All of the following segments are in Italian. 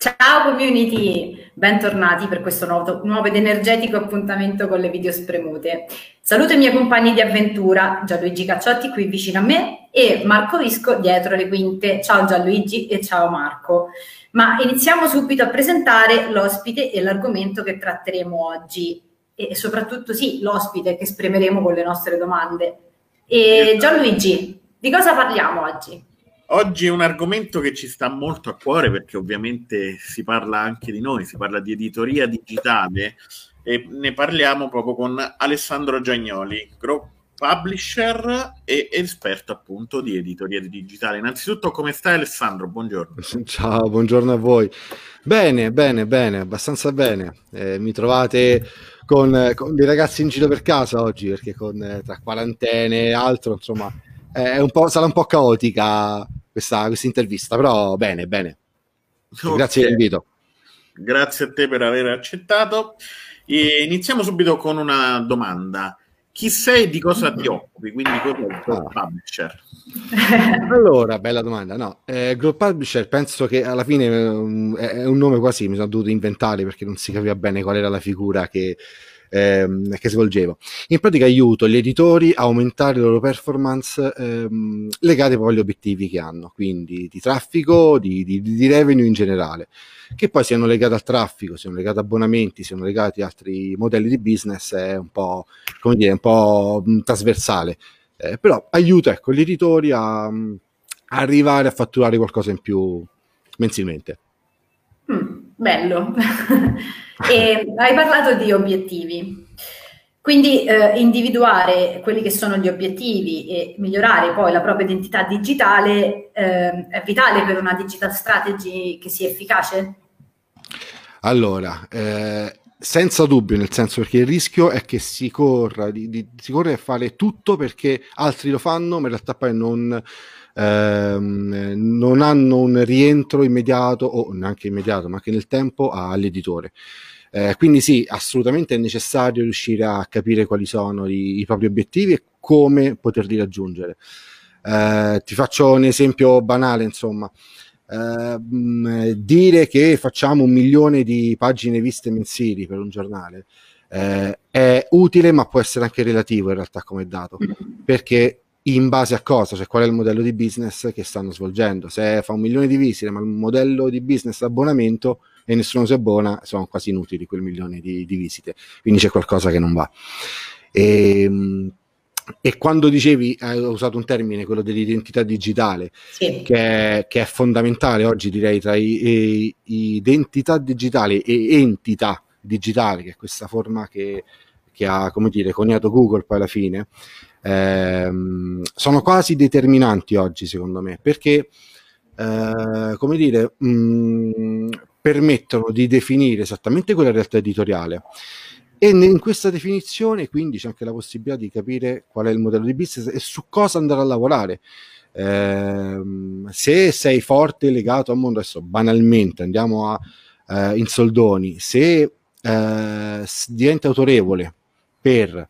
Ciao community, bentornati per questo nuovo, nuovo, ed energetico appuntamento con le video spremute. Saluto i miei compagni di avventura, Gianluigi Cacciotti qui vicino a me e Marco Visco dietro le quinte. Ciao Gianluigi e ciao Marco. Ma iniziamo subito a presentare l'ospite e l'argomento che tratteremo oggi e soprattutto sì, l'ospite che esprimeremo con le nostre domande. E Gianluigi, di cosa parliamo oggi? Oggi è un argomento che ci sta molto a cuore perché ovviamente si parla anche di noi, si parla di editoria digitale e ne parliamo proprio con Alessandro Giagnoli, publisher e esperto appunto di editoria digitale. Innanzitutto come stai Alessandro? Buongiorno. Ciao, buongiorno a voi. Bene, bene, bene, abbastanza bene. Eh, mi trovate con, con, dei ragazzi in giro per casa oggi perché con, eh, tra quarantene e altro, insomma, un sarà un po' caotica questa, questa intervista, però bene, bene. Okay. Grazie dell'invito. Grazie a te per aver accettato. E iniziamo subito con una domanda. Chi sei e di cosa ti occupi? Quindi cosa è il ah. publisher? allora, bella domanda. No, eh, Grow Publisher penso che alla fine um, è un nome quasi mi sono dovuto inventare perché non si capiva bene qual era la figura che ehm, che svolgevo. In pratica aiuto gli editori a aumentare le loro performance ehm, legate poi agli obiettivi che hanno, quindi di traffico, di, di, di revenue in generale, che poi siano legati al traffico, siano legati a abbonamenti, siano legati a altri modelli di business, è un po', come dire, un po' mh, trasversale. Eh, però aiuta ecco, gli editori a, mh, arrivare a fatturare qualcosa in più mensilmente. Bello. hai parlato di obiettivi. Quindi eh, individuare quelli che sono gli obiettivi e migliorare poi la propria identità digitale eh, è vitale per una digital strategy che sia efficace? Allora, eh, senza dubbio, nel senso perché il rischio è che si corra, di, di, si corre a fare tutto perché altri lo fanno, ma in realtà poi non, ehm, non hanno un rientro immediato o neanche immediato, ma anche nel tempo all'editore. Eh, quindi sì, assolutamente è necessario riuscire a capire quali sono i, i propri obiettivi e come poterli raggiungere. Eh, ti faccio un esempio banale, insomma. Eh, dire che facciamo un milione di pagine viste mensili per un giornale eh, è utile, ma può essere anche relativo in realtà come dato, perché in base a cosa, cioè qual è il modello di business che stanno svolgendo. Se fa un milione di visite, ma il modello di business abbonamento e nessuno si abbona, sono quasi inutili quel milione di, di visite. Quindi c'è qualcosa che non va. E, ehm, e quando dicevi, hai usato un termine, quello dell'identità digitale, sì. che, è, che, è, fondamentale oggi, direi, tra i, i, identità digitali e entità digitali, che è questa forma che, che ha, come dire, coniato Google poi alla fine, ehm, sono quasi determinanti oggi, secondo me, perché, eh, come dire, mh, mm, permettono di definire esattamente quella realtà editoriale. E in questa definizione, quindi, c'è anche la possibilità di capire qual è il modello di business e su cosa andare a lavorare. Eh, se sei forte legato al mondo, adesso banalmente andiamo a, eh, in soldoni, se eh, diventi autorevole per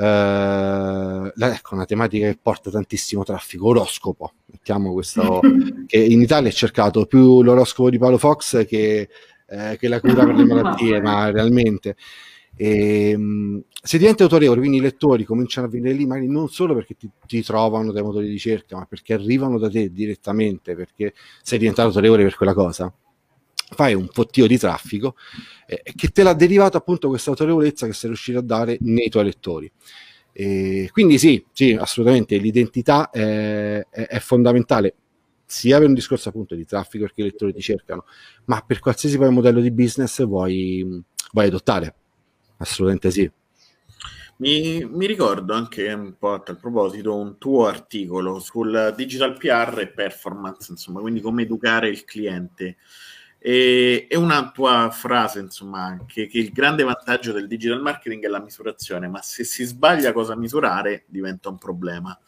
Uh, ecco una tematica che porta tantissimo traffico oroscopo mettiamo questo che in Italia è cercato più l'oroscopo di Paolo Fox che, eh, che la cura per le malattie ma realmente. E, um, se diventi autorevole quindi i lettori cominciano a venire lì magari non solo perché ti, ti, trovano dai motori di ricerca ma perché arrivano da te direttamente perché sei diventato autorevole per quella cosa fai un fottio di traffico eh, che te l'ha derivato appunto questa autorevolezza che sei riuscito a dare nei tuoi lettori. E quindi sì, sì, assolutamente l'identità è, è, è, fondamentale sia per un discorso appunto di traffico perché i lettori ti cercano, ma per qualsiasi poi modello di business vuoi, vuoi adottare. Assolutamente sì. Mi, mi, ricordo anche un po' a tal proposito un tuo articolo sul digital PR e performance, insomma, quindi come educare il cliente. E, e, una tua frase, insomma, anche che il grande vantaggio del digital marketing è la misurazione, ma se si sbaglia cosa misurare diventa un problema.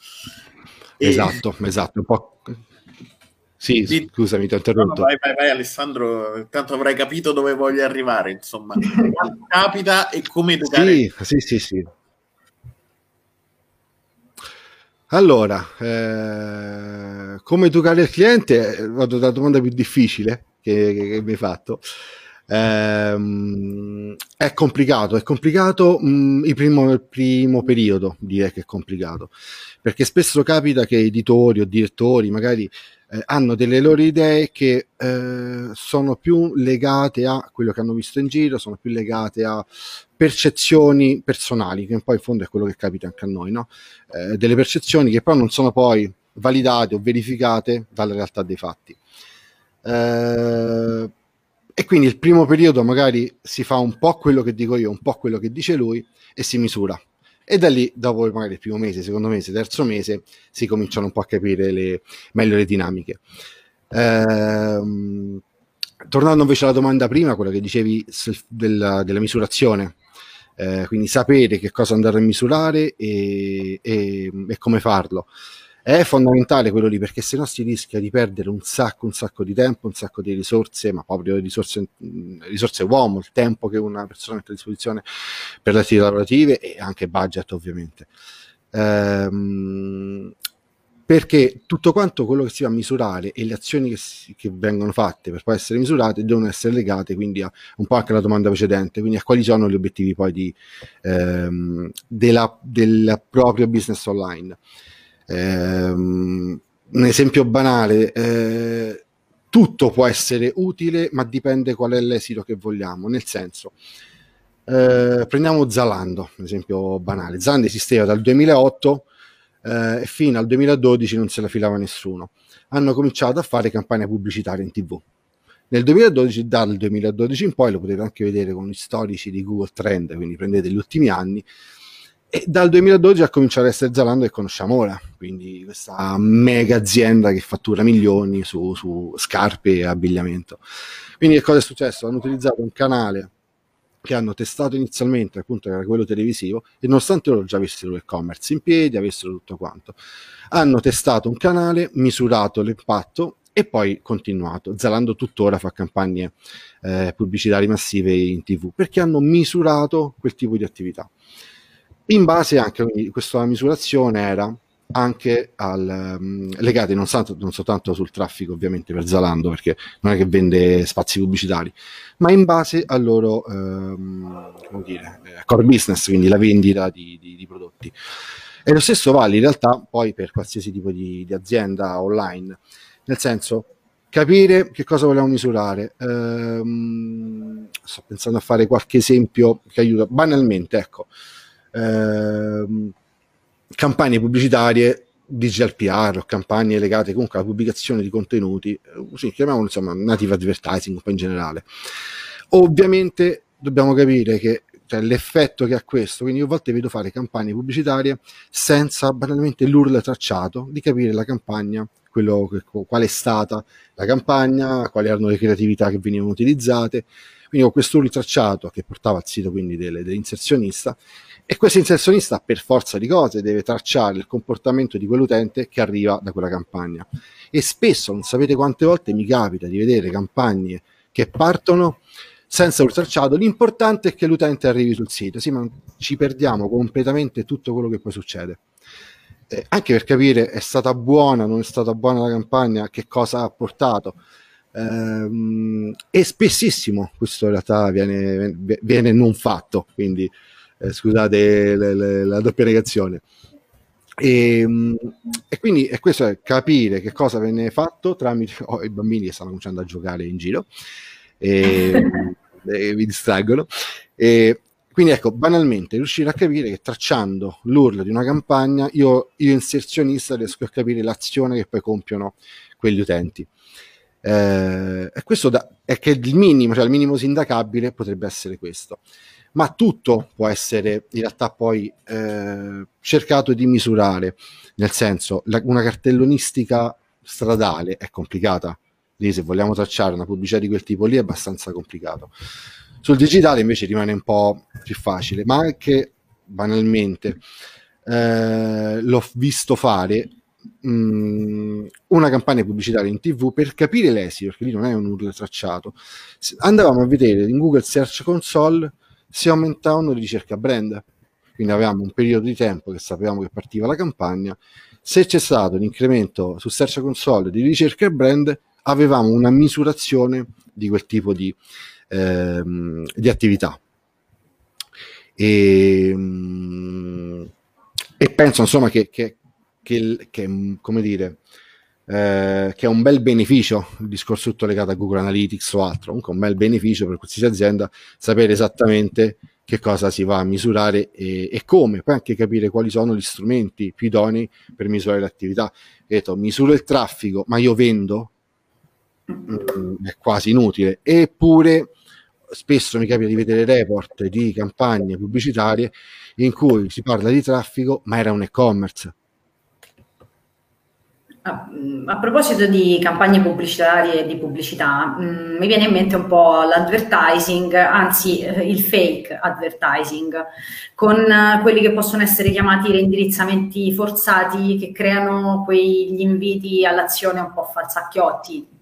Esatto, e... esatto, un po'. Sì, Di... scusami, ti ho interrotto. No, vai, vai, vai, Alessandro, tanto avrai capito dove voglio arrivare, insomma. capita e come educare. Sì, sì, sì, sì. Allora, eh, come educare il cliente? Vado dalla domanda più difficile che, che mi hai fatto. Ehm, è complicato, è complicato mh, mm, il, primo, il primo periodo, direi che è complicato, perché spesso capita che editori o direttori magari eh, hanno delle loro idee che eh, sono più legate a quello che hanno visto in giro, sono più legate a percezioni personali, che poi in fondo è quello che capita anche a noi, no? eh, delle percezioni che però non sono poi validate o verificate dalla realtà dei fatti. Eh, e quindi il primo periodo magari si fa un po' quello che dico io, un po' quello che dice lui e si misura. E da lì, dopo magari il primo mese, secondo mese, terzo mese, si cominciano un po' a capire le, meglio le dinamiche. Ehm, tornando invece alla domanda prima, quella che dicevi della, della misurazione, eh, quindi sapere che cosa andare a misurare e, e, e come farlo è fondamentale quello lì perché se no si rischia di perdere un sacco, un sacco di tempo, un sacco di risorse, ma proprio risorse, risorse uomo, il tempo che una persona mette a disposizione per le attività lavorative e anche budget ovviamente. Ehm, perché tutto quanto quello che si va a misurare e le azioni che, si, che, vengono fatte per poi essere misurate devono essere legate quindi a un po' anche alla domanda precedente, quindi a quali sono gli obiettivi poi di, ehm, della, del proprio business online. Ehm, un esempio banale, eh, tutto può essere utile, ma dipende qual è l'esito che vogliamo. Nel senso, eh, prendiamo Zalando, un esempio banale. Zalando esisteva dal 2008 eh, e fino al 2012 non se la filava nessuno. Hanno cominciato a fare campagne pubblicitarie in tv. Nel 2012, dal 2012 in poi, lo potete anche vedere con gli storici di Google Trend, quindi prendete gli ultimi anni, e dal 2012 ha cominciato ad essere Zalando che conosciamo ora, quindi questa mega azienda che fattura milioni su, su scarpe e abbigliamento. Quindi che cosa è successo? Hanno utilizzato un canale che hanno testato inizialmente, appunto era quello televisivo, e nonostante loro già avessero l'e-commerce in piedi, avessero tutto quanto, hanno testato un canale, misurato l'impatto e poi continuato. Zalando tuttora fa campagne eh, pubblicitarie massive in tv perché hanno misurato quel tipo di attività in base anche a questa misurazione era anche al, um, legate non, santo, non, soltanto sul traffico ovviamente per Zalando perché non è che vende spazi pubblicitari ma in base al loro um, dire, eh, core business quindi la vendita di, di, di, prodotti. E lo stesso vale in realtà poi per qualsiasi tipo di, di azienda online. Nel senso capire che cosa vogliamo misurare. Ehm, sto pensando a fare qualche esempio che aiuta. Banalmente ecco Ehm, campagne pubblicitarie digital PR o campagne legate comunque alla pubblicazione di contenuti, eh, sì, chiamiamolo insomma native advertising un po' in generale. Ovviamente dobbiamo capire che cioè, l'effetto che ha questo, quindi io a volte vedo fare campagne pubblicitarie senza banalmente l'URL tracciato di capire la campagna, quello qual è stata la campagna, quali erano le creatività che venivano utilizzate, quindi ho questo URL tracciato che portava al sito quindi dell'inserzionista e questo inserzionista per forza di cose deve tracciare il comportamento di quell'utente che arriva da quella campagna. E spesso, non sapete quante volte mi capita di vedere campagne che partono senza il tracciato, l'importante è che l'utente arrivi sul sito, sì, ma ci perdiamo completamente tutto quello che poi succede. Eh, anche per capire è stata buona, non è stata buona la campagna, che cosa ha portato. Eh, e spessissimo questo in realtà viene, viene non fatto, quindi eh, scusate le, le, la doppia negazione. E, ehm, e, quindi e questo è capire che cosa viene fatto tramite oh, i bambini che stanno cominciando a giocare in giro e, e vi distraggono. E, quindi ecco, banalmente, riuscire a capire che tracciando l'URL di una campagna, io, io inserzionista riesco a capire l'azione che poi compiono quegli utenti. Eh, e questo da, è che il minimo, cioè il minimo sindacabile potrebbe essere questo ma tutto può essere in realtà poi eh, cercato di misurare, nel senso la, una cartellonistica stradale è complicata, lì se vogliamo tracciare una pubblicità di quel tipo lì è abbastanza complicato. Sul digitale invece rimane un po' più facile, ma anche banalmente eh, l'ho visto fare mh, mm, una campagna pubblicitaria in tv per capire l'esito, perché lì non è un URL tracciato. Andavamo a vedere in Google Search Console si aumentavano le ricerche a brand. Quindi avevamo un periodo di tempo che sapevamo che partiva la campagna. Se c'è stato un incremento su Search Console di ricerche a brand, avevamo una misurazione di quel tipo di, ehm, di attività. E, e, penso insomma che, che, che, che come dire, eh, che è un bel beneficio, il discorso tutto legato a Google Analytics o altro, comunque un bel beneficio per qualsiasi azienda sapere esattamente che cosa si va a misurare e, e, come, poi anche capire quali sono gli strumenti più idonei per misurare l'attività. Detto, misuro il traffico, ma io vendo? Mm, è quasi inutile. Eppure spesso mi capita di vedere report di campagne pubblicitarie in cui si parla di traffico, ma era un e-commerce a, a, proposito di campagne pubblicitarie e di pubblicità, mh, mm, mi viene in mente un po' l'advertising, anzi eh, il fake advertising, con uh, quelli che possono essere chiamati reindirizzamenti forzati che creano quegli inviti all'azione un po' falsacchiotti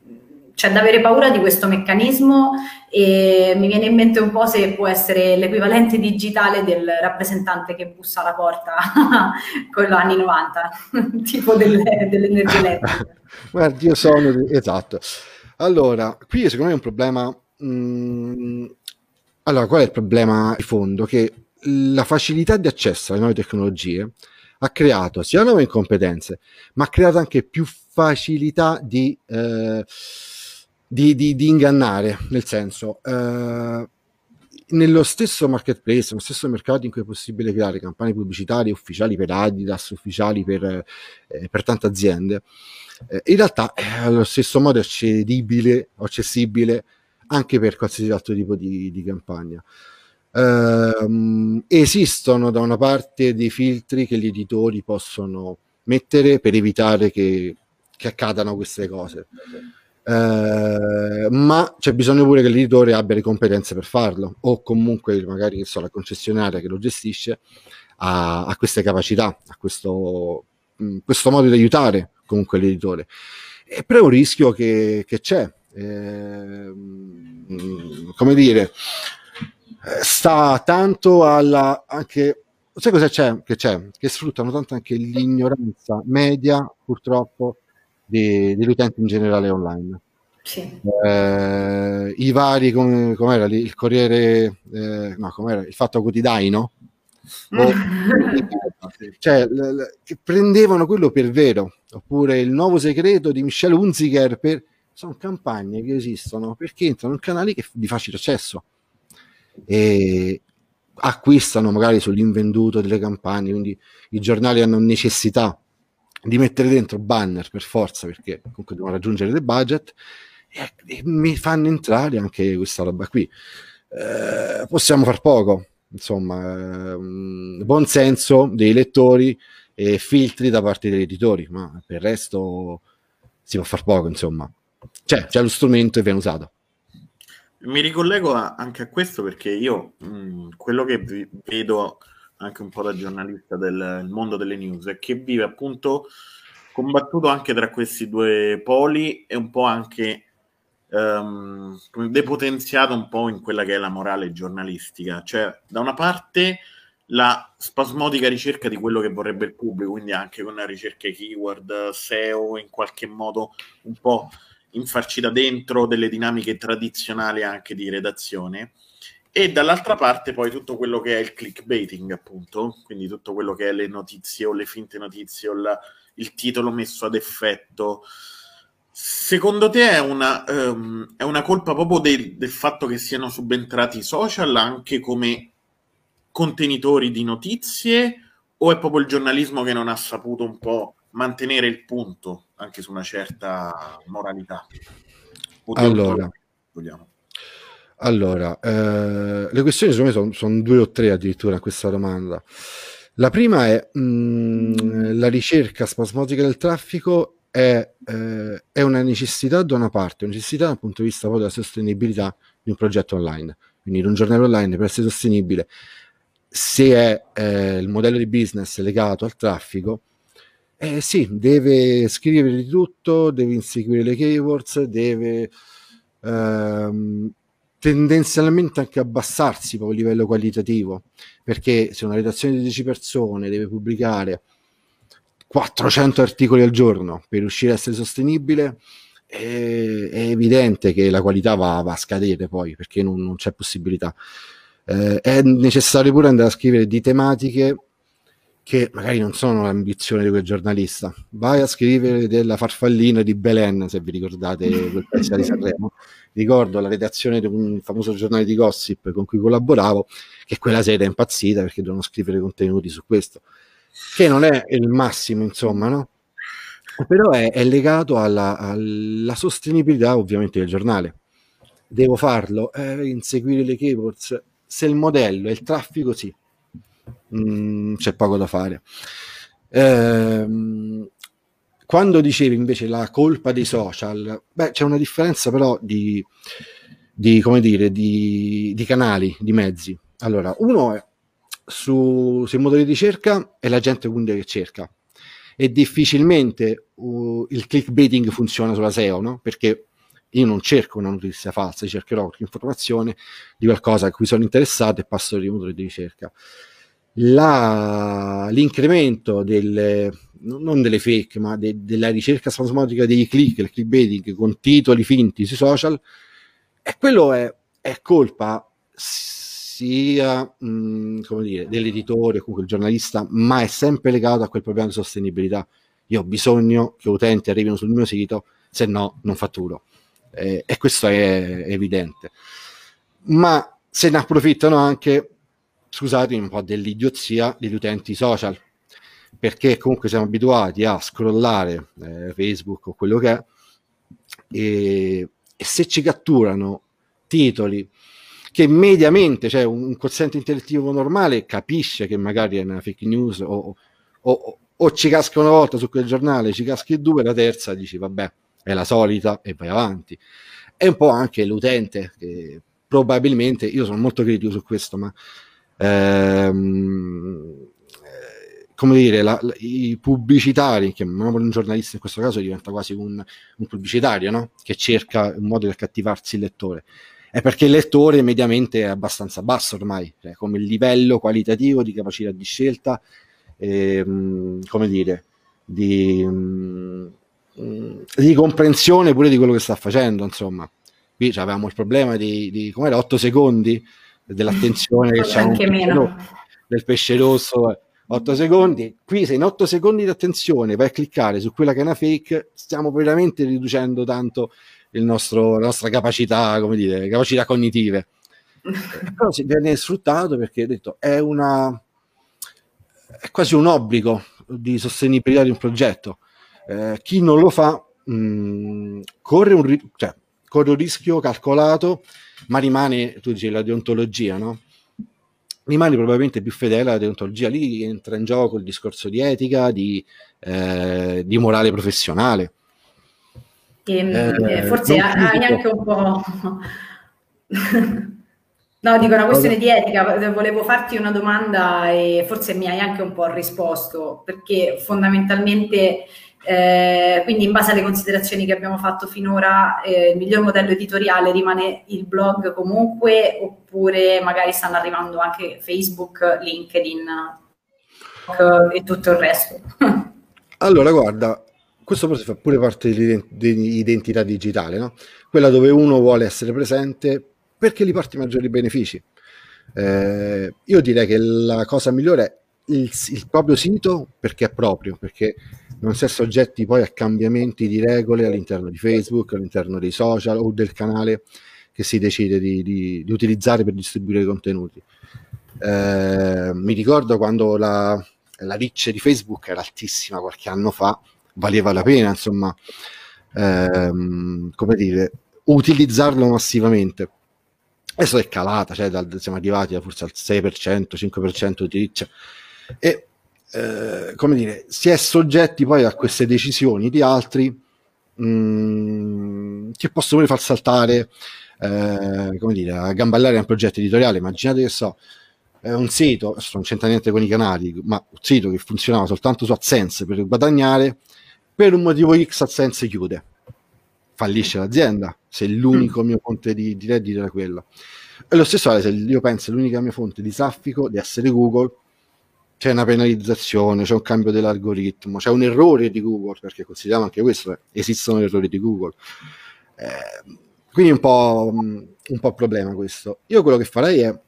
c'è da avere paura di questo meccanismo e mi viene in mente un po' se può essere l'equivalente digitale del rappresentante che bussa alla porta con gli anni 90, tipo delle, dell'energia elettrica. Guardi, io sono... Esatto. Allora, qui secondo me è un problema... Mh, mm, allora, qual è il problema di fondo? Che la facilità di accesso alle nuove tecnologie ha creato sia nuove incompetenze, ma ha creato anche più facilità di... Eh, di, di, di ingannare, nel senso, eh, nello stesso marketplace, nello stesso mercato in cui è possibile creare campagne pubblicitarie ufficiali per Adidas, ufficiali per, eh, per tante aziende, eh, in realtà è allo stesso modo accedibile, accessibile anche per qualsiasi altro tipo di, di campagna. Uh, esistono da una parte dei filtri che gli editori possono mettere per evitare che, che accadano queste cose. Eh, ma c'è bisogno pure che l'editore abbia le competenze per farlo o comunque magari so, la concessionaria che lo gestisce ha, queste capacità, a questo, mm, questo, modo di aiutare comunque l'editore. E però è un rischio che, che c'è. Eh, come dire, sta tanto alla anche sai cosa c'è che c'è che sfruttano tanto anche l'ignoranza media purtroppo di, degli utenti in generale online. Sì. Eh, I vari, come com'era lì, il Corriere, eh, no, com'era, il Fatto Quotidiano, mm. o, cioè, l- l- prendevano quello per vero, oppure il nuovo segreto di Michelle Hunziker, per... sono campagne che esistono perché entrano in canali che, di facile accesso e acquistano magari sull'invenduto delle campagne, quindi i giornali hanno necessità di mettere dentro banner per forza perché comunque devono raggiungere dei budget e, e mi fanno entrare anche questa roba qui. Eh, possiamo far poco, insomma, eh, buon senso dei lettori e filtri da parte degli editori, ma per il resto si può far poco, insomma. C'è, c'è lo strumento e viene usato. Mi ricollego a, anche a questo perché io mh, quello che vi, vedo anche un po' da giornalista del mondo delle news, che vive appunto combattuto anche tra questi due poli e un po' anche um, depotenziato un po' in quella che è la morale giornalistica. Cioè, da una parte la spasmodica ricerca di quello che vorrebbe il pubblico, quindi anche con la ricerca keyword, SEO, in qualche modo un po' infarcita dentro delle dinamiche tradizionali anche di redazione e dall'altra parte poi tutto quello che è il clickbaiting, appunto, quindi tutto quello che è le notizie o le finte notizie o la, il titolo messo ad effetto. Secondo te è una, um, è una colpa proprio del, del fatto che siano subentrati i social anche come contenitori di notizie o è proprio il giornalismo che non ha saputo un po' mantenere il punto anche su una certa moralità? allora, vogliamo. Allora, eh, le questioni secondo me sono, sono, due o tre addirittura a questa domanda. La prima è mh, mm, la ricerca spasmodica del traffico è, eh, è, una necessità da una parte, una necessità dal punto di vista poi della sostenibilità di un progetto online. Quindi in un giornale online per essere sostenibile, se è eh, il modello di business legato al traffico, eh, sì, deve scrivere di tutto, deve inseguire le keywords, deve ehm, tendenzialmente anche abbassarsi proprio a livello qualitativo, perché se una redazione di 10 persone deve pubblicare 400 articoli al giorno per riuscire a essere sostenibile, è, è evidente che la qualità va, va, a scadere poi perché non, non c'è possibilità. Eh, è necessario pure andare a scrivere di tematiche che magari non sono l'ambizione di quel giornalista. Vai a scrivere della farfallina di Belen, se vi ricordate quel pezzo di Sanremo. Ricordo la redazione di un famoso giornale di gossip con cui collaboravo, che quella sera è impazzita perché devono scrivere contenuti su questo, che non è il massimo, insomma, no? però è, è legato alla, alla, sostenibilità ovviamente del giornale. Devo farlo, eh, inseguire le keywords. Se il modello è il traffico, sì, mm, c'è poco da fare. Eh, quando dicevi invece la colpa dei social, beh, c'è una differenza però di, di come dire, di, di canali, di mezzi. Allora, uno è su, sui motori di ricerca e la gente quindi che cerca e difficilmente uh, il clickbaiting funziona sulla SEO, no? Perché io non cerco una notizia falsa, cercherò informazione di qualcosa a cui sono interessato e passo al motori di ricerca. La, l'incremento delle, non delle fake, ma de, della ricerca spasmodica dei click, il clickbaiting con titoli finti sui social, e quello è, è colpa sia mh, come dire, dell'editore comunque il giornalista, ma è sempre legato a quel problema di sostenibilità. Io ho bisogno che utenti arrivino sul mio sito, se no non fatturo. Eh, e questo è evidente. Ma se ne approfittano anche, scusatemi, un po' dell'idiozia degli utenti social, perché comunque siamo abituati a scrollare eh, Facebook o quello che è, e, e se ci catturano titoli che mediamente, cioè un, quoziente intellettivo normale, capisce che magari è una fake news o, o, o ci casca una volta su quel giornale, ci caschi due, la terza dici vabbè, è la solita e vai avanti. È un po' anche l'utente che probabilmente, io sono molto critico su questo, ma ehm, eh, come dire, la, la, i pubblicitari, che un giornalista in questo caso diventa quasi un, un pubblicitario, no? che cerca un modo di accattivarsi il lettore è perché il lettore mediamente è abbastanza basso ormai, cioè come livello qualitativo di capacità di scelta, ehm, come dire, di, mm, di, comprensione pure di quello che sta facendo, insomma. Qui avevamo il problema di, di come era, 8 secondi dell'attenzione che c'è del pesce rosso 8 secondi. Qui se in 8 secondi di attenzione vai a cliccare su quella che è una fake, stiamo veramente riducendo tanto nostro, la nostra capacità, come dire, capacità cognitive. Però si viene sfruttato perché detto, è, una, è quasi un obbligo di sostenibilità di un progetto. Eh, chi non lo fa mh, mm, corre, un, cioè, corre un rischio calcolato, ma rimane, tu dici, la deontologia, no? Rimane probabilmente più fedele alla deontologia. Lì entra in gioco il discorso di etica, di, eh, di morale professionale. E, mm, eh, forse hai anche un po'... no, dico una questione di etica, volevo farti una domanda e forse mi hai anche un po' risposto, perché fondamentalmente, eh, quindi in base alle considerazioni che abbiamo fatto finora, eh, il miglior modello editoriale rimane il blog comunque, oppure magari stanno arrivando anche Facebook, LinkedIn e tutto il resto? allora, guarda, questo poi fa pure parte dell'identità digitale, no? quella dove uno vuole essere presente perché gli porti maggiori benefici. Eh, io direi che la cosa migliore il, il, proprio sito perché è proprio, perché non si è soggetti poi a cambiamenti di regole all'interno di Facebook, all'interno dei social o del canale che si decide di, di, di utilizzare per distribuire i contenuti. Eh, mi ricordo quando la, la riccia di Facebook era altissima qualche anno fa, valeva la pena, insomma, ehm, come dire, utilizzarlo massivamente. Adesso è calata, cioè dal, siamo arrivati forse al 6%, 5% di riccia. E eh, come dire, si è soggetti poi a queste decisioni di altri mh, mm, che possono far saltare, eh, come dire, a gamballare un progetto editoriale. Immaginate che so, è un sito, non c'entra niente con i canali, ma un sito che funzionava soltanto su AdSense per guadagnare, per un motivo X AdSense chiude, fallisce l'azienda, se l'unico mm. mio fonte di, di reddito era quello. E lo stesso vale se io penso l'unica mia fonte di traffico di essere Google, c'è una penalizzazione, c'è un cambio dell'algoritmo, c'è un errore di Google, perché consideriamo anche questo, eh, esistono errori di Google. Eh, quindi un po', un po' problema questo. Io quello che farei è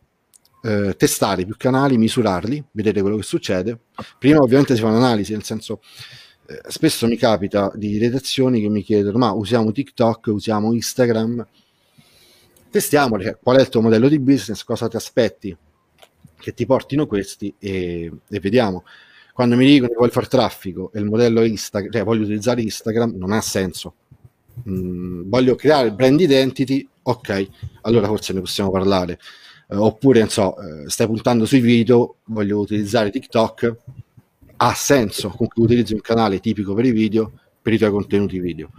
eh, testare più canali, misurarli, vedere quello che succede. Prima ovviamente si fa un'analisi, nel senso eh, spesso mi capita di redazioni che mi chiedono ma usiamo TikTok, usiamo Instagram, testiamoli, qual è il tuo modello di business, cosa ti aspetti che ti portino questi e, e vediamo. Quando mi dicono che voglio fare traffico e il modello Instagram, cioè voglio utilizzare Instagram, non ha senso. Mm, voglio creare brand identity, ok, allora forse ne possiamo parlare. Eh, oppure, non so, eh, stai puntando sui video, voglio utilizzare TikTok, ha senso, comunque utilizzi un canale tipico per i video, per i tuoi contenuti video.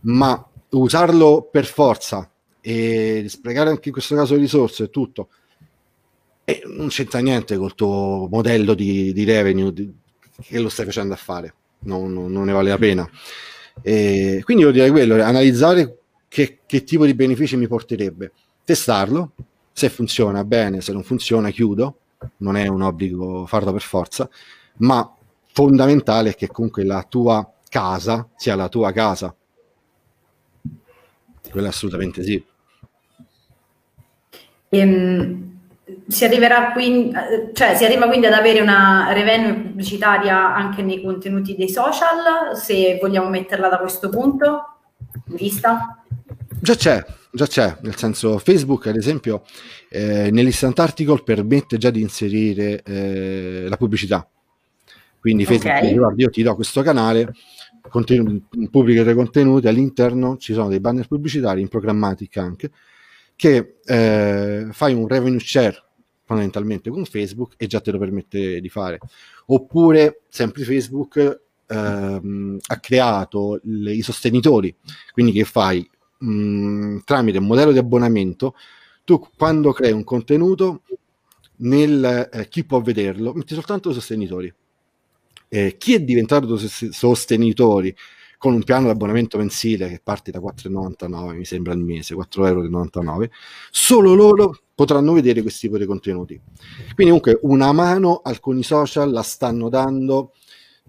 Ma usarlo per forza e sprecare anche in questo caso risorse e tutto e non c'entra niente col tuo modello di, di revenue di, che lo stai facendo a fare, non, non, non ne vale la pena. E quindi io direi quello, analizzare che, che tipo di benefici mi porterebbe, testarlo, se funziona bene, se non funziona chiudo, non è un obbligo farlo per forza, ma fondamentale è che comunque la tua casa sia la tua casa. Quello assolutamente sì. Ehm, si arriverà quindi, cioè si arriva quindi ad avere una revenue pubblicitaria anche nei contenuti dei social, se vogliamo metterla da questo punto di vista? Già c'è, già c'è, nel senso Facebook ad esempio eh, nell'instant article permette già di inserire eh, la pubblicità. Quindi Facebook okay. dice, guarda, io ti do questo canale, continu- pubblico dei contenuti, all'interno ci sono dei banner pubblicitari in programmatica anche, che eh, fai un revenue share fondamentalmente con Facebook e già te lo permette di fare. Oppure, sempre Facebook ehm, ha creato le, i sostenitori, quindi che fai mh, mm, tramite un modello di abbonamento, tu quando crei un contenuto, nel eh, chi può vederlo, metti soltanto i sostenitori. Eh, chi è diventato sostenitori con un piano di abbonamento mensile che parte da 4,99 mi sembra al mese, 4,99 euro, solo loro potranno vedere questo tipo di contenuti. Quindi comunque una mano alcuni social la stanno dando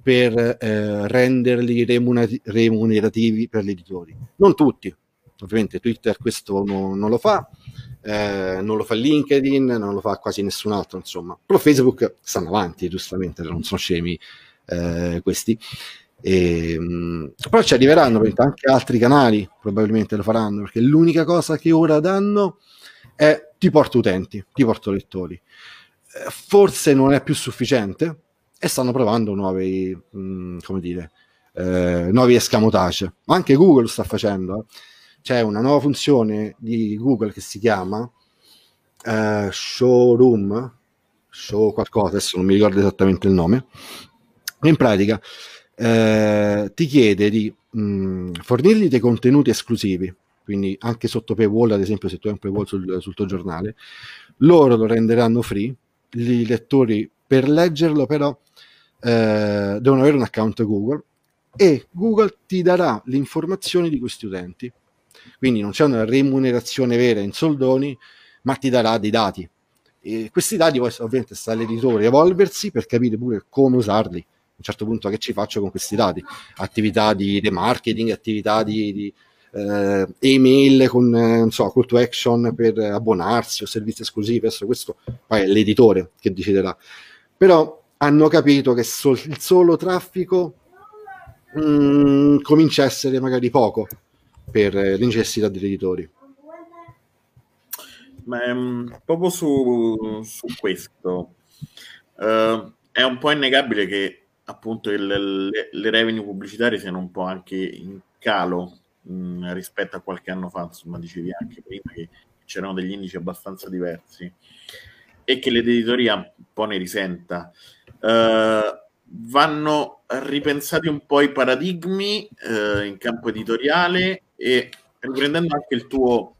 per eh, renderli remunerati- remunerativi per gli editori. Non tutti, ovviamente Twitter questo non, non lo fa, eh, non lo fa LinkedIn, non lo fa quasi nessun altro, insomma. Però Facebook stanno avanti, giustamente, non sono scemi eh, questi. E, ehm, però ci arriveranno anche altri canali, probabilmente lo faranno, perché l'unica cosa che ora danno è ti porto utenti, ti porto lettori. Eh, forse non è più sufficiente e stanno provando nuovi, mh, mm, come dire, eh, nuovi escamotage. Anche Google lo sta facendo. Eh. C'è una nuova funzione di Google che si chiama eh, Showroom, show qualcosa, adesso non mi ricordo esattamente il nome. In pratica eh, ti chiede di mh, fornirgli dei contenuti esclusivi, quindi anche sotto paywall, ad esempio se tu hai un paywall sul, sul tuo giornale, loro lo renderanno free, i lettori per leggerlo però eh, devono avere un account Google e Google ti darà le informazioni di questi utenti. Quindi non c'è una remunerazione vera in soldoni, ma ti darà dei dati. E questi dati ovviamente sta all'editore evolversi per capire pure come usarli un certo punto che ci faccio con questi dati, attività di remarketing, attività di, di eh, email con eh, non so, call to action per abbonarsi o servizi esclusivi, adesso questo poi è l'editore che deciderà. Però hanno capito che sol- il solo traffico mh, mm, comincia a essere magari poco per le necessità degli editori. Ma, um, proprio su, su questo uh, è un po' innegabile che appunto il, le, le, revenue pubblicitarie siano un po' anche in calo mh, mm, rispetto a qualche anno fa, insomma dicevi anche prima che c'erano degli indici abbastanza diversi e che l'editoria un po' ne risenta. Uh, vanno ripensati un po' i paradigmi uh, in campo editoriale e riprendendo anche il tuo,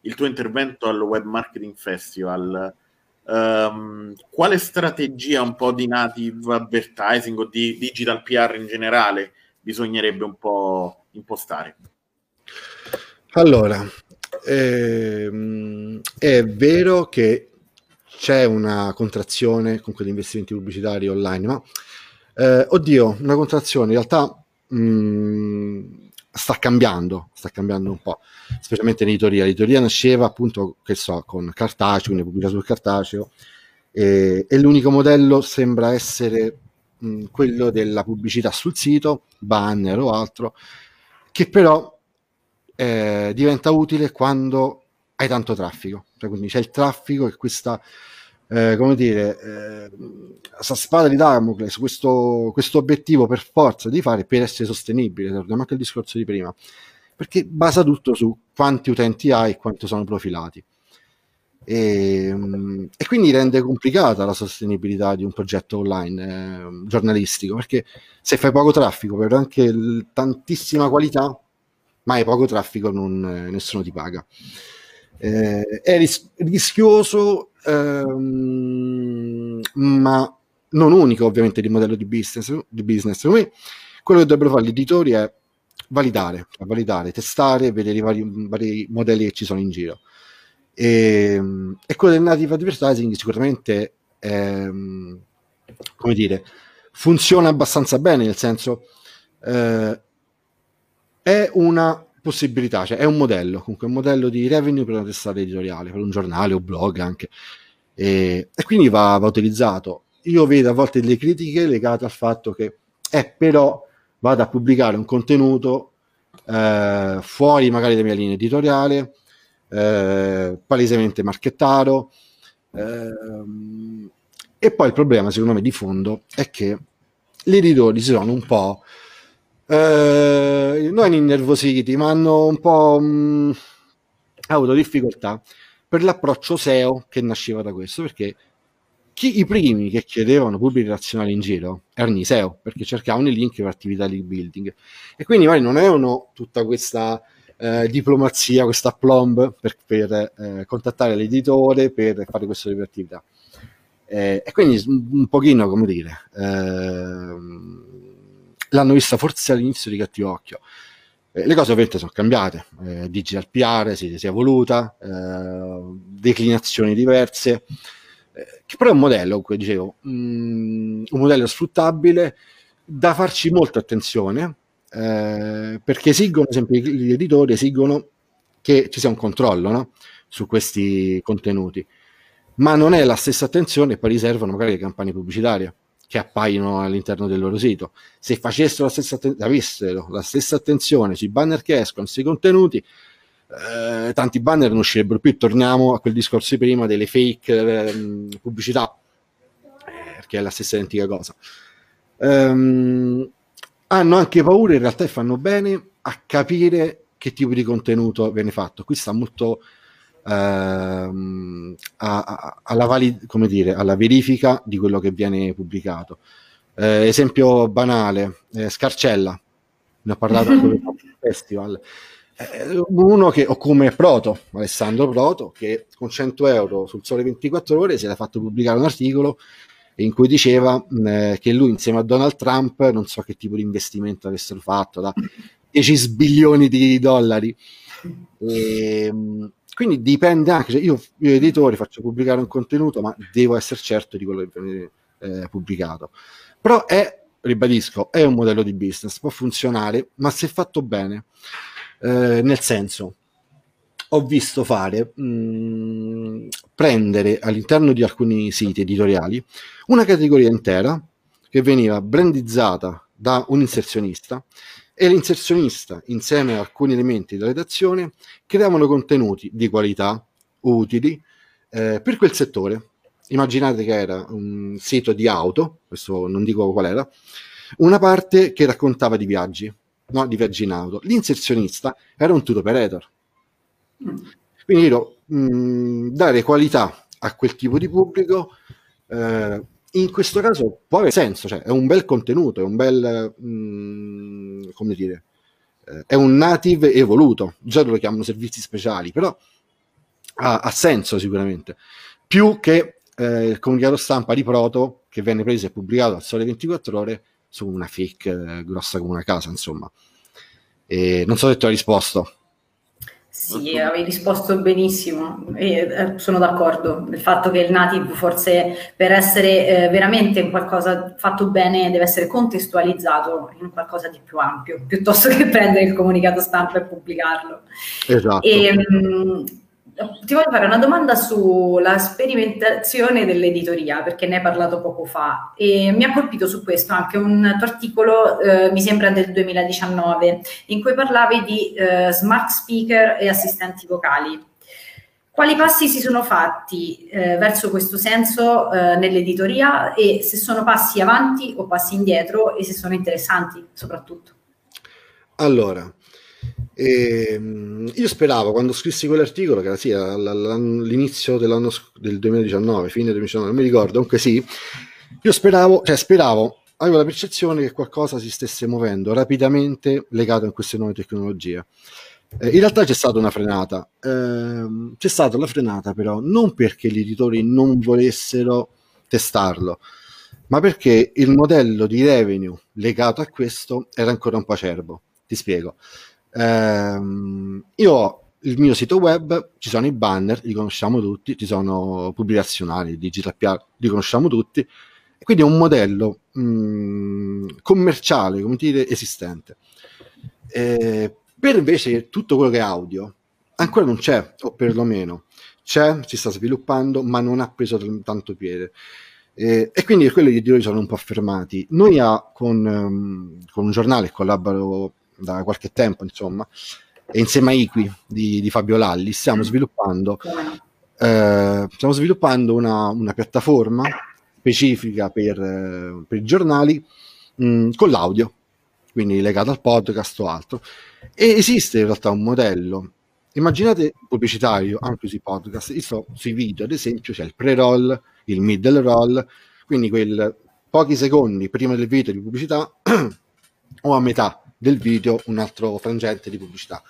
il tuo intervento al Web Marketing Festival, Um, quale strategia un po' di native advertising o di digital PR in generale bisognerebbe un po' impostare? Allora, ehm, è vero che c'è una contrazione con quegli investimenti pubblicitari online, ma eh, oddio, una contrazione in realtà mh, mm, sta cambiando, sta cambiando un po', specialmente in editoria. L'editoria nasceva appunto, che so, con cartaceo, quindi pubblicato sul cartaceo, e, e l'unico modello sembra essere mh, quello della pubblicità sul sito, banner o altro, che però eh, diventa utile quando hai tanto traffico, cioè, quindi c'è il traffico e questa eh, come dire, eh, questa spada di Damocle su questo, questo, obiettivo per forza di fare per essere sostenibile, torniamo anche al discorso di prima, perché basa tutto su quanti utenti hai e quanto sono profilati. E, mm, e, quindi rende complicata la sostenibilità di un progetto online eh, giornalistico perché se fai poco traffico però anche l- tantissima qualità ma hai poco traffico non, eh, nessuno ti paga eh, è ris- rischioso ehm, ma non unico ovviamente di modello di business, di business. quello che dovrebbero fare gli editori è validare, validare, testare, vedere i vari, vari modelli che ci sono in giro e, ehm, e quello del native advertising sicuramente ehm, come dire funziona abbastanza bene nel senso eh, è una possibilità, cioè è un modello comunque un modello di revenue per una testata editoriale per un giornale o blog anche e, e quindi va, va, utilizzato io vedo a volte delle critiche legate al fatto che eh, però vado a pubblicare un contenuto eh, fuori magari dalla mia linea editoriale eh, palesemente marchettaro. Eh, e poi il problema, secondo me, di fondo è che gli editori si sono un po' eh, non innervositi, ma hanno un po' mh, mm, avuto difficoltà per l'approccio SEO che nasceva da questo, perché chi, i primi che chiedevano pubblici razionali in giro erano i SEO, perché cercavano i link per attività di building. E quindi magari non avevano tutta questa eh, diplomazia, questa plomb per, per eh, contattare l'editore per fare questo tipo di attività. Eh, e quindi un pochino, come dire, ehm, l'hanno vista forse all'inizio di cattivo occhio. Eh, le cose ovviamente sono cambiate, eh, digital PR si, si è evoluta, eh, declinazioni diverse, eh, che però è un modello, come dicevo, mh, mm, un modello sfruttabile da farci molta attenzione, eh, perché esigono, esempio, gli editori esigono che ci sia un controllo no? su questi contenuti, ma non è la stessa attenzione che poi riservano magari le campagne pubblicitarie che appaiono all'interno del loro sito. Se facessero la stessa, avessero la stessa attenzione sui banner che escono, sui contenuti, eh, tanti banner non uscirebbero più. Torniamo a quel discorso di prima delle fake eh, pubblicità, eh, perché è la stessa identica cosa. Um, hanno anche paura in realtà e fanno bene a capire che tipo di contenuto viene fatto. Qui sta molto ehm, a, a, alla, valid- come dire, alla verifica di quello che viene pubblicato. Eh, esempio banale, eh, Scarcella, ne ho parlato anche al festival. Eh, uno che, o come Proto, Alessandro Proto, che con 100 euro sul Sole 24 Ore si era fatto pubblicare un articolo in cui diceva eh, che lui insieme a Donald Trump non so che tipo di investimento avessero fatto da 10 sbilioni di dollari e, ehm, quindi dipende anche, cioè io, io editore faccio pubblicare un contenuto ma devo essere certo di quello che viene eh, pubblicato. Però è, ribadisco, è un modello di business, può funzionare ma se fatto bene eh, nel senso ho visto fare mh, prendere all'interno di alcuni siti editoriali una categoria intera che veniva brandizzata da un inserzionista e l'inserzionista insieme a alcuni elementi della redazione creavano contenuti di qualità utili eh, per quel settore. Immaginate che era un sito di auto questo non dico qual era una parte che raccontava di viaggi no? di viaggi in auto. L'inserzionista era un tour operator. Quindi io, mh, dare qualità a quel tipo di pubblico eh, in questo caso può avere senso, cioè è un bel contenuto, è un bel, mh, come dire, eh, è un native evoluto, già lo chiamano servizi speciali, però ha, ha senso sicuramente, più che eh, il comunicato stampa di Proto che venne preso e pubblicato al sole 24 ore su una fake eh, grossa come una casa, insomma. E non so se ti ho risposto. Sì, avevi risposto benissimo e eh, sono d'accordo. Il fatto che il native forse per essere eh, veramente qualcosa fatto bene deve essere contestualizzato in qualcosa di più ampio, piuttosto che prendere il comunicato stampa e pubblicarlo. Esatto. E, mh, ti voglio fare una domanda sulla sperimentazione dell'editoria, perché ne hai parlato poco fa e mi ha colpito su questo anche un tuo articolo, eh, mi sembra del 2019, in cui parlavi di eh, smart speaker e assistenti vocali. Quali passi si sono fatti eh, verso questo senso eh, nell'editoria e se sono passi avanti o passi indietro e se sono interessanti soprattutto? Allora, e, ehm, io speravo quando scrissi quell'articolo, che era sì, all'inizio dell'anno del 2019, fine 2019, non mi ricordo, comunque sì, io speravo, cioè speravo, avevo la percezione che qualcosa si stesse muovendo rapidamente legato a queste nuove tecnologie. Eh, in realtà c'è stata una frenata, eh, c'è stata la frenata però non perché gli editori non volessero testarlo, ma perché il modello di revenue legato a questo era ancora un po' acerbo. Ti spiego. Ehm, io ho il mio sito web, ci sono i banner, li conosciamo tutti, ci sono pubblicazionali, digital PR, li conosciamo tutti, quindi è un modello mh, mm, commerciale, come dire, esistente. Eh, per invece tutto quello che è audio, ancora non c'è, o perlomeno c'è, si sta sviluppando, ma non ha preso t- tanto piede. Eh, e quindi quelli di editori sono un po' fermati. Noi ha, con, um, con un giornale collaboro da qualche tempo, insomma, e insieme a Iqui di, di Fabio Lalli stiamo sviluppando, eh, stiamo sviluppando una, una piattaforma specifica per, eh, per i giornali mh, mm, con l'audio, quindi legato al podcast o altro. E esiste in realtà un modello, immaginate pubblicitario anche sui podcast, sto sui video ad esempio c'è il pre-roll, il middle roll, quindi quel pochi secondi prima del video di pubblicità o a metà del video un altro frangente di pubblicità.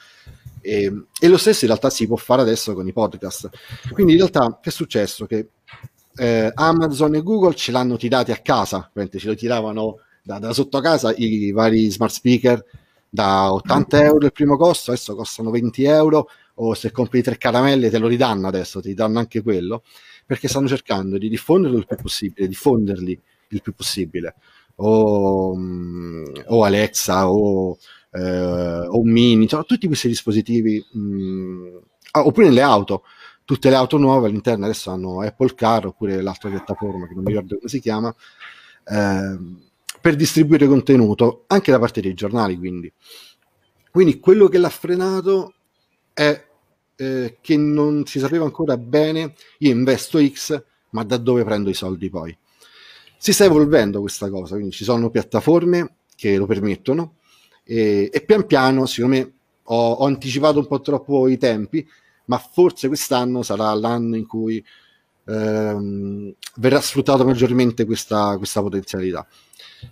E, e, lo stesso in realtà si può fare adesso con i podcast. Quindi in realtà che è successo? Che eh, Amazon e Google ce l'hanno tirati a casa, ce lo tiravano da, da, sotto casa i vari smart speaker da 80 euro il primo costo, adesso costano 20 euro o se compri tre caramelle te lo ridanno adesso, ti danno anche quello, perché stanno cercando di diffonderlo il più possibile, diffonderli il più possibile o, o Alexa o, eh, o Mini, insomma, tutti questi dispositivi, mh, mm, ah, oppure nelle auto, tutte le auto nuove all'interno adesso hanno Apple Car oppure l'altra piattaforma che non mi ricordo come si chiama, eh, per distribuire contenuto anche da parte dei giornali. Quindi, quindi quello che l'ha frenato è eh, che non si sapeva ancora bene, io investo X, ma da dove prendo i soldi poi? Si sta evolvendo questa cosa, quindi ci sono piattaforme che lo permettono e, e pian piano, secondo me, ho, ho, anticipato un po' troppo i tempi, ma forse quest'anno sarà l'anno in cui ehm, verrà sfruttata maggiormente questa, questa potenzialità.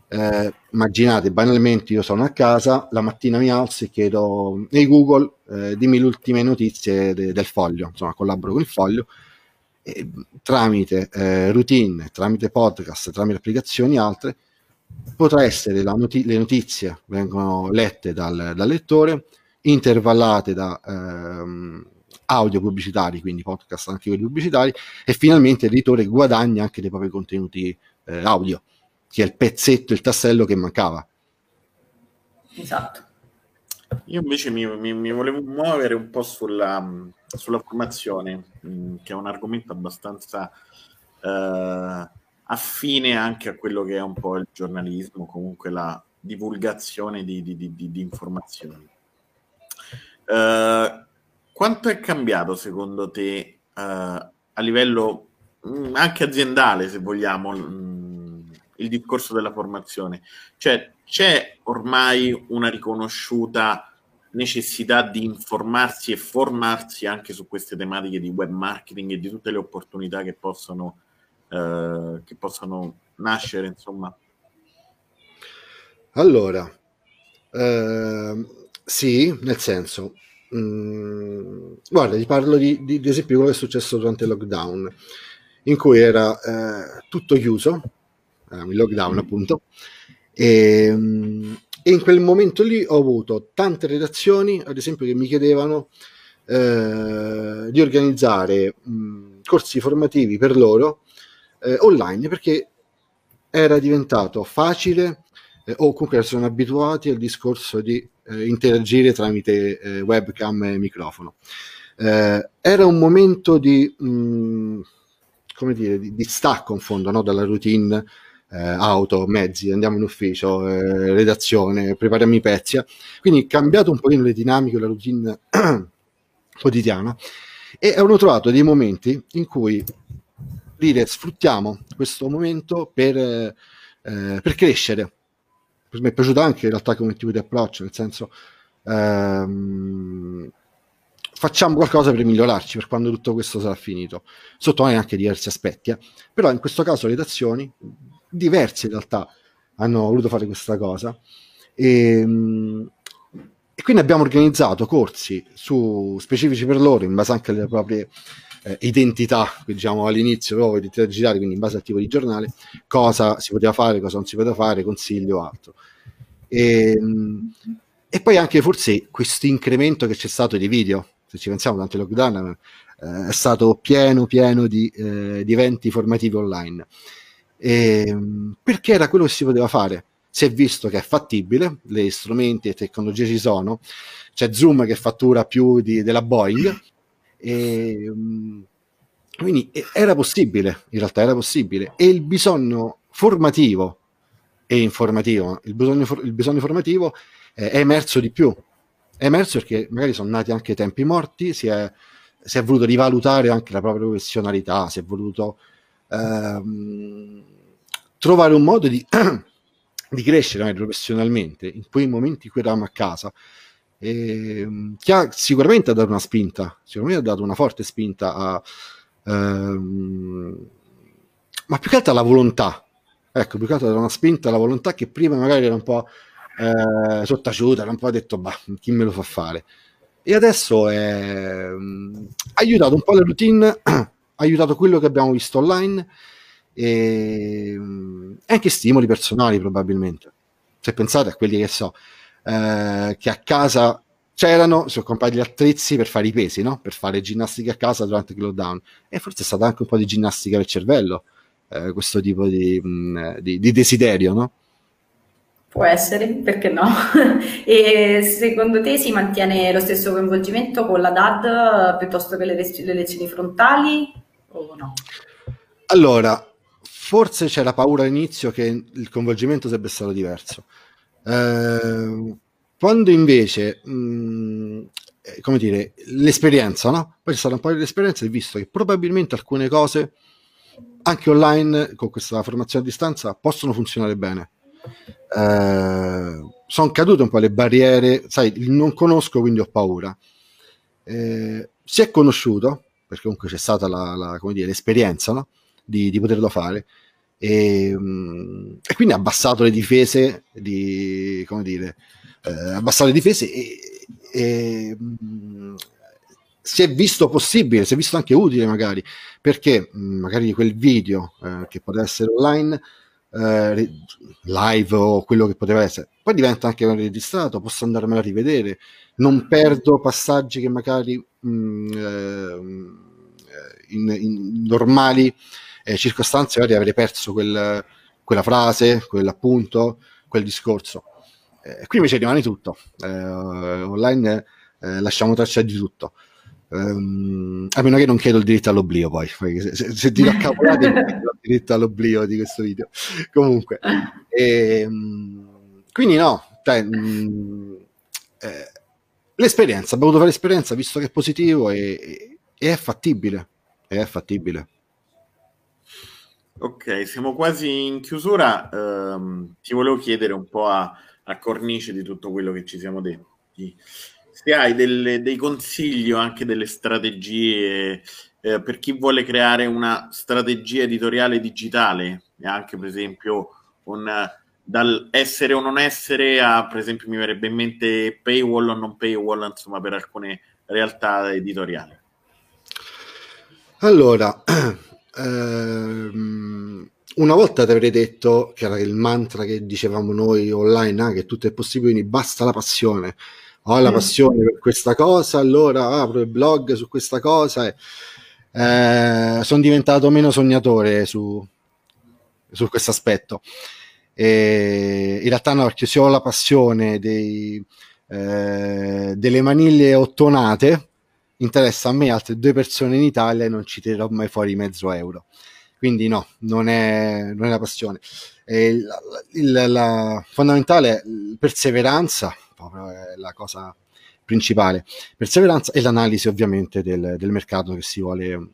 Eh, immaginate, banalmente io sono a casa, la mattina mi alzo e chiedo nei Google eh, dimmi le ultime notizie de- del foglio, insomma collaboro con il foglio tramite eh, routine, tramite podcast, tramite applicazioni altre, potrà essere noti- le notizie vengono lette dal, dal lettore, intervallate da ehm, audio pubblicitari, quindi podcast anche quelli pubblicitari, e finalmente l'editore guadagna anche dei propri contenuti eh, audio, che è il pezzetto, il tassello che mancava. Esatto. Io invece mi, mi, mi volevo muovere un po' sulla, sulla formazione, mh, mm, che è un argomento abbastanza eh, affine anche a quello che è un po' il giornalismo, comunque la divulgazione di, di, di, di informazioni. Eh, quanto è cambiato secondo te eh, a livello mh, mm, anche aziendale, se vogliamo, mh, mm, il discorso della formazione? Cioè, c'è ormai una riconosciuta necessità di informarsi e formarsi anche su queste tematiche di web marketing e di tutte le opportunità che possono, eh, che possono nascere, insomma? Allora, eh, sì, nel senso, mh, mm, guarda, ti parlo di, di, di, esempio quello che è successo durante il lockdown, in cui era eh, tutto chiuso, il lockdown appunto, e, e in quel momento lì ho avuto tante redazioni, ad esempio, che mi chiedevano eh, di organizzare mh, corsi formativi per loro eh, online perché era diventato facile eh, o comunque sono abituati al discorso di eh, interagire tramite eh, webcam e microfono. Eh, era un momento di, mh, come dire, di, di stacco in fondo no? dalla routine eh, auto, mezzi, andiamo in ufficio, eh, redazione, prepariamo i pezzi. Quindi cambiato un pochino le dinamiche, la routine quotidiana e hanno trovato dei momenti in cui dire sfruttiamo questo momento per, eh, per crescere. Mi è piaciuto anche in realtà come tipo di approccio, nel senso ehm, facciamo qualcosa per migliorarci per quando tutto questo sarà finito, sotto anche diversi aspetti, eh. però in questo caso le redazioni, diverse in realtà, hanno voluto fare questa cosa e, ehm, e quindi abbiamo organizzato corsi su, specifici per loro in base anche alle proprie eh, identità, diciamo all'inizio proprio identità digitali, quindi in base al tipo di giornale, cosa si poteva fare, cosa non si poteva fare, consiglio o altro. E, ehm, e poi anche forse questo incremento che c'è stato di video, se ci pensiamo durante il lockdown, eh, è stato pieno, pieno di, eh, di eventi formativi online. E, ehm, perché era quello che si poteva fare. Si è visto che è fattibile, le strumenti e tecnologie ci sono, c'è Zoom che fattura più di, della Boeing, e, um, quindi era possibile, in realtà era possibile, e il bisogno formativo e informativo, il bisogno, il bisogno formativo eh, è emerso di più, è emerso perché magari sono nati anche tempi morti, si è, si è voluto rivalutare anche la propria professionalità, si è voluto ehm, trovare un modo di, di crescere professionalmente in quei momenti in cui eravamo a casa e, ehm, che ha sicuramente dato una spinta, sicuramente ha dato una forte spinta a, ehm, ma più che altro alla volontà. Ecco, più che altro una spinta alla volontà che prima magari era un po' eh, sottaciuta, era un po' detto, bah, chi me lo fa fare? E adesso um, ha aiutato un po' la routine, ha aiutato quello che abbiamo visto online e anche stimoli personali probabilmente. Se pensate a quelli che so, eh, che a casa c'erano, si sono comprati gli attrezzi per fare i pesi, no? per fare ginnastica a casa durante il lockdown. E forse è stata anche un po' di ginnastica del cervello, eh, questo tipo di, mh, mm, di, di desiderio, no? Può essere, perché no? e secondo te si mantiene lo stesso coinvolgimento con la DAD piuttosto che le, le lezioni frontali o no? Allora, forse c'è la paura all'inizio che il coinvolgimento sarebbe stato diverso. Eh, quando invece, mh, mm, eh, come dire, l'esperienza, no? Poi c'è stata un po' di esperienza e visto che probabilmente alcune cose anche online con questa formazione a distanza possono funzionare bene. Eh, sono cadute un po' le barriere, sai, non conosco quindi ho paura. Eh, si è conosciuto, perché comunque c'è stata la, la, dire, l'esperienza no? di, di, poterlo fare, e, mm, e, quindi ha abbassato le difese, di, come dire, eh, abbassato le difese e, e mm, si è visto possibile, si è visto anche utile magari, perché mm, magari quel video eh, che poteva essere online, eh, live o quello che poteva essere, poi diventa anche registrato, posso andarmelo a rivedere, non perdo passaggi che magari mh, eh, in, in, normali eh, circostanze magari avrei perso quel, quella frase, quell'appunto, quel discorso. Eh, qui invece rimane tutto, eh, online eh, lasciamo traccia di tutto. Um, a meno che non chiedo il diritto all'oblio poi se, se, se ti do cavolate il diritto all'oblio di questo video comunque e, um, quindi no cioè, um, eh, l'esperienza abbiamo voluto fare l'esperienza visto che è positivo e, e, e è fattibile è fattibile Ok, siamo quasi in chiusura. Um, ti volevo chiedere un po' a, a, cornice di tutto quello che ci siamo detti. Se hai delle, dei consigli o anche delle strategie eh, per chi vuole creare una strategia editoriale digitale, e anche per esempio un, dal essere o non essere a, per esempio, mi verrebbe in mente paywall o non paywall, insomma, per alcune realtà editoriali. Allora, Ehm, una volta ti avrei detto che era il mantra che dicevamo noi online, ah, che tutto è possibile, quindi basta la passione. Ho la mm. passione per questa cosa, allora apro il blog su questa cosa e eh, sono diventato meno sognatore su, su questo aspetto. in realtà no, perché se ho la passione dei, eh, delle maniglie ottonate, interessa a me altre due persone in Italia e non ci tirerò mai fuori mezzo euro. Quindi no, non è, non è la passione. Il, il, la fondamentale perseveranza, proprio è la cosa principale. Perseveranza e l'analisi ovviamente del, del mercato che si vuole mm,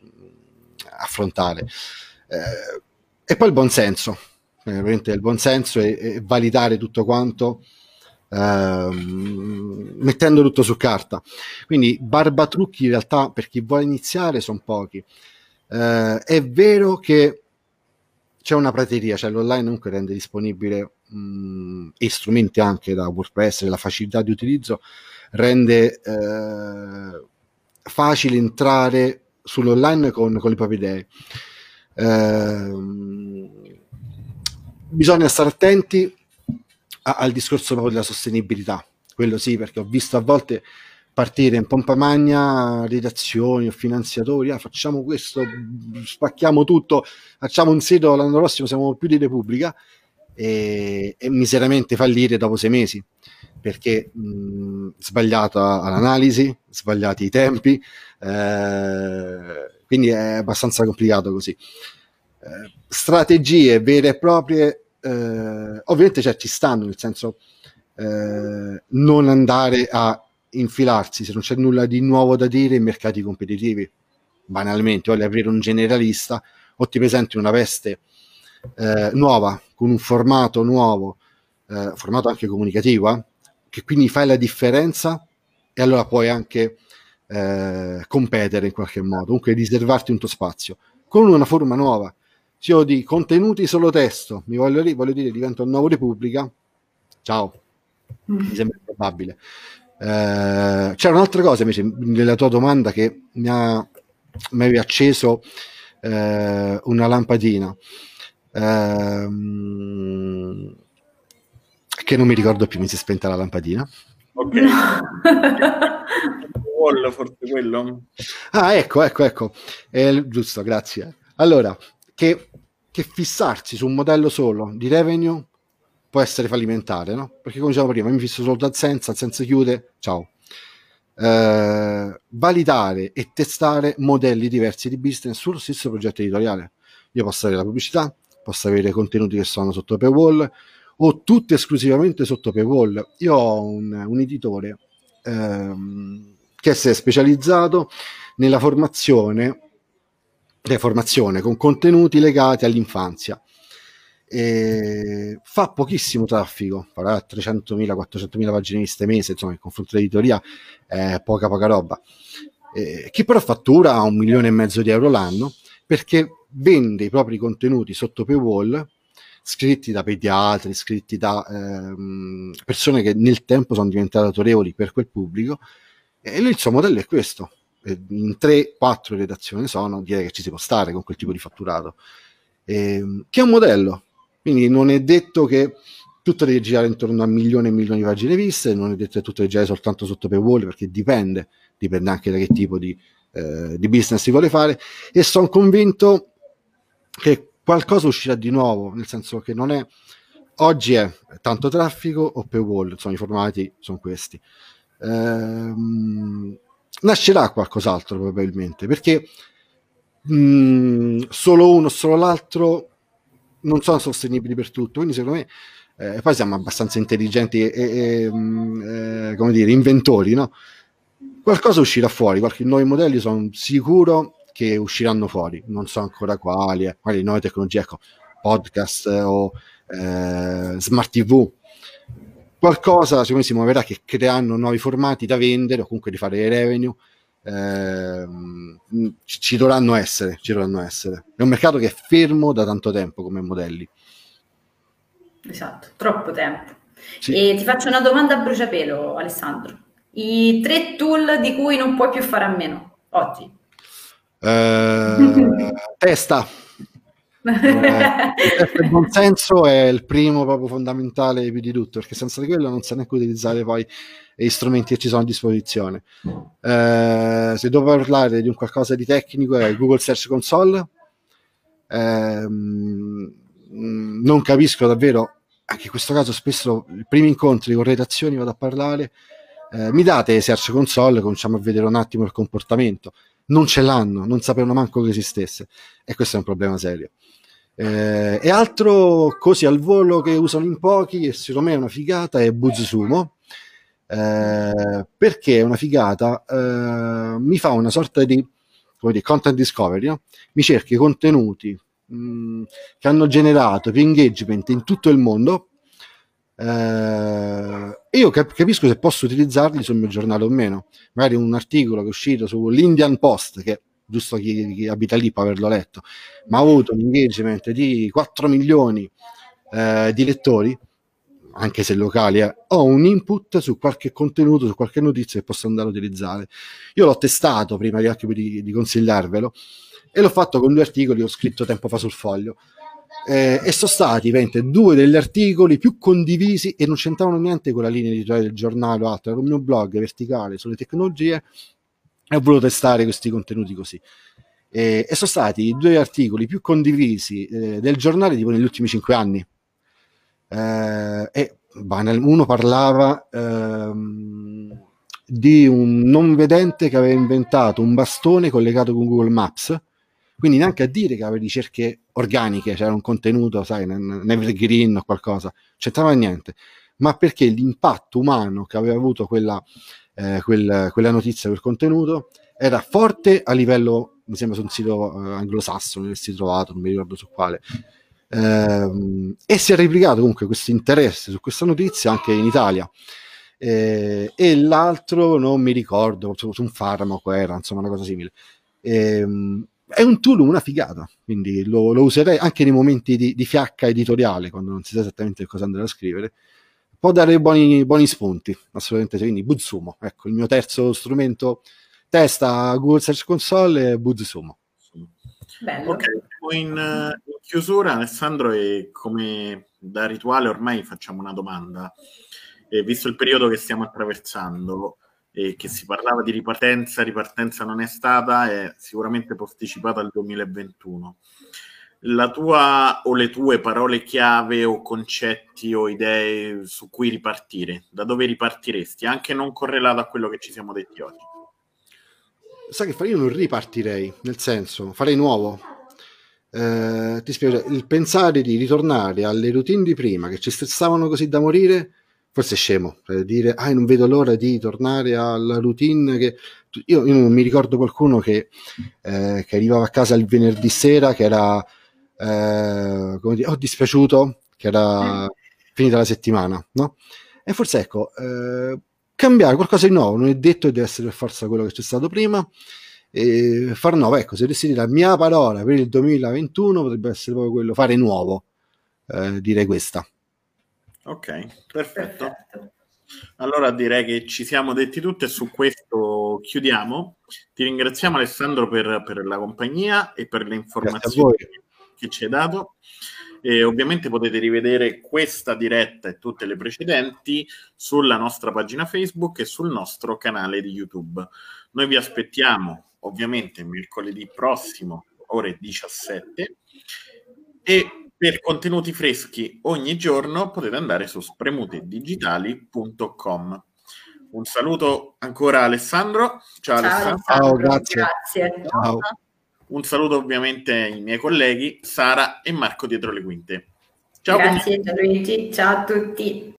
affrontare. Eh, e poi il buonsenso, eh, ovviamente il buonsenso e, e validare tutto quanto eh, mettendo tutto su carta. Quindi barbatrucchi in realtà per chi vuole iniziare sono pochi. Eh, è vero che c'è una prateria, cioè l'online comunque rende disponibile mh, e strumenti anche da WordPress, la facilità di utilizzo rende eh, facile entrare sull'online con, con le proprie idee. Eh, bisogna stare attenti a, al discorso proprio della sostenibilità, quello sì, perché ho visto a volte partire in pompa magna redazioni o finanziatori, ah, facciamo questo, spacchiamo tutto, facciamo un sito l'anno prossimo, siamo più di Repubblica e, e miseramente fallire dopo sei mesi perché mh, sbagliata l'analisi, sbagliati i tempi, eh, quindi è abbastanza complicato così. Eh, strategie vere e proprie, eh, ovviamente cioè, ci stanno, nel senso eh, non andare a infilarsi se non c'è nulla di nuovo da dire in mercati competitivi. Banalmente, voglio aprire un generalista o ti presenti una veste eh, nuova con un formato nuovo, eh, formato anche comunicativo, eh, che quindi fai la differenza e allora puoi anche eh, competere in qualche modo, comunque riservarti un tuo spazio con una forma nuova. Se io di contenuti solo testo, mi voglio, voglio dire, divento un nuovo Repubblica, ciao, mi sembra probabile. Eh, c'era un'altra cosa invece nella tua domanda che mi, ha, mi aveva acceso eh, una lampadina eh, che non mi ricordo più, mi si è spenta la lampadina. Ok. Wall, forse quello. Ah, ecco, ecco, ecco. Eh, giusto, grazie. Allora, che, che fissarsi su un modello solo di revenue può essere fallimentare, no? Perché come dicevamo prima, mi fisso solo da senza, senza chiude, ciao. Eh, validare e testare modelli diversi di business sullo stesso progetto editoriale. Io posso avere la pubblicità, posso avere contenuti che sono sotto paywall o tutti esclusivamente sotto paywall. Io ho un, un editore ehm, che si è specializzato nella formazione, formazione con contenuti legati all'infanzia e fa pochissimo traffico, farà 300.000, 400.000 pagine viste mese, insomma, in confronto all'editoria è poca poca roba. Eh, chi però fattura un milione e mezzo di euro l'anno perché vende i propri contenuti sotto paywall scritti da pediatri, scritti da ehm, persone che nel tempo sono diventate autorevoli per quel pubblico e lui il suo modello è questo. In 3-4 redazioni sono, direi che ci si può stare con quel tipo di fatturato. Eh, che è un modello, quindi non è detto che tutto deve girare intorno a milioni e milioni di pagine viste, non è detto che tutto deve girare soltanto sotto paywall, perché dipende, dipende anche da che tipo di, eh, di business si vuole fare. E sono convinto che qualcosa uscirà di nuovo, nel senso che non è oggi è tanto traffico o paywall, insomma i formati sono questi. Ehm, nascerà qualcos'altro probabilmente, perché mh, mm, solo uno solo l'altro non sono sostenibili per tutto, quindi secondo me eh, poi siamo abbastanza intelligenti e, e mm, eh, come dire, inventori, no? Qualcosa uscirà fuori, qualche nuovi modelli sono sicuro che usciranno fuori, non so ancora quali, eh, quali nuove tecnologie, ecco, podcast o eh, smart TV. Qualcosa secondo me si muoverà che creeranno nuovi formati da vendere o comunque di fare revenue eh, ci, ci, dovranno essere, ci dovranno essere. È un mercato che è fermo da tanto tempo come modelli. Esatto, troppo tempo. Sì. E ti faccio una domanda a bruciapelo, Alessandro. I tre tool di cui non puoi più fare a meno oggi? Eh, testa. Eh, il buon senso è il primo proprio fondamentale più di tutto, perché senza di quello non sa neanche utilizzare poi gli strumenti che ci sono a disposizione. Eh, se devo parlare di un qualcosa di tecnico è Google Search Console. Eh, non capisco davvero, anche in questo caso spesso i primi incontri con redazioni vado a parlare, eh, mi date Search Console, cominciamo a vedere un attimo il comportamento. Non ce l'hanno, non sapevano manco che esistesse e questo è un problema serio. Eh, e altro così al volo che usano in pochi e secondo me è una figata è BuzzSumo eh, perché è una figata eh, mi fa una sorta di dire, content discovery no? mi cerca i contenuti mh, mm, che hanno generato più engagement in tutto il mondo eh, io cap- capisco se posso utilizzarli sul mio giornale o meno magari un articolo che è uscito sull'Indian Post che giusto chi, chi, abita lì può averlo letto, ma ha avuto un engagement di 4 milioni eh, di lettori, anche se locali, eh, ho un input su qualche contenuto, su qualche notizia che posso andare a utilizzare. Io l'ho testato prima di, di, di consigliarvelo e l'ho fatto con due articoli che ho scritto tempo fa sul foglio. Eh, e sono stati vente, due degli articoli più condivisi e non c'entravano niente con la linea editoriale del giornale o altro, era un mio blog verticale sulle tecnologie e ho voluto testare questi contenuti così. E, e sono stati i due articoli più condivisi eh, del giornale tipo negli ultimi cinque anni. Eh, e uno parlava ehm, di un non vedente che aveva inventato un bastone collegato con Google Maps, quindi neanche a dire che aveva ricerche organiche, c'era un contenuto, sai, un evergreen o qualcosa, c'entrava niente, ma perché l'impatto umano che aveva avuto quella eh, quel, quella notizia, quel contenuto, era forte a livello, mi sembra su un sito eh, anglosassone, si trovato, non mi ricordo su quale, eh, e si è replicato comunque questo interesse su questa notizia anche in Italia. Eh, e l'altro non mi ricordo, su un farmaco era, insomma, una cosa simile. Ehm, è un tool, una figata, quindi lo, lo userei anche nei momenti di, di, fiacca editoriale, quando non si sa esattamente cosa andare a scrivere può dare buoni, buoni spunti, assolutamente. Quindi Buzzumo, ecco il mio terzo strumento testa Google Search Console e Buzzumo. Bello. Ok, in, in, chiusura Alessandro e come da rituale ormai facciamo una domanda. Eh, visto il periodo che stiamo attraversando e che si parlava di ripartenza, ripartenza non è stata, è sicuramente posticipata al 2021 la tua o le tue parole chiave o concetti o idee su cui ripartire? Da dove ripartiresti? Anche non correlato a quello che ci siamo detti oggi. Sai che fare? Io non ripartirei, nel senso, farei nuovo. Eh, ti spiego, il pensare di ritornare alle routine di prima che ci stressavano così da morire, forse è scemo. Per dire, ah, non vedo l'ora di tornare alla routine che... Io, io non mi ricordo qualcuno che, eh, che arrivava a casa il venerdì sera che era eh, come dire, ho dispiaciuto che era mm. finita la settimana, no? E forse ecco, eh, cambiare qualcosa di nuovo, non è detto che deve essere per forza quello che c'è stato prima, e far nuovo, ecco, se dovessi dire la mia parola per il 2021 potrebbe essere proprio quello, fare nuovo, eh, direi questa. Ok, perfetto. perfetto. Allora direi che ci siamo detti tutto e su questo chiudiamo. Ti ringraziamo Alessandro per, per la compagnia e per le informazioni che ci hai dato. E ovviamente potete rivedere questa diretta e tutte le precedenti sulla nostra pagina Facebook e sul nostro canale di YouTube. Noi vi aspettiamo ovviamente mercoledì prossimo, ore 17, e per contenuti freschi ogni giorno potete andare su spremutedidigitali.com. Un saluto ancora Alessandro. Ciao, Ciao Alessandro. Ciao, grazie. grazie. Ciao. Un saluto ovviamente ai miei colleghi Sara e Marco dietro le quinte. Ciao. Grazie Luigi, ciao a tutti.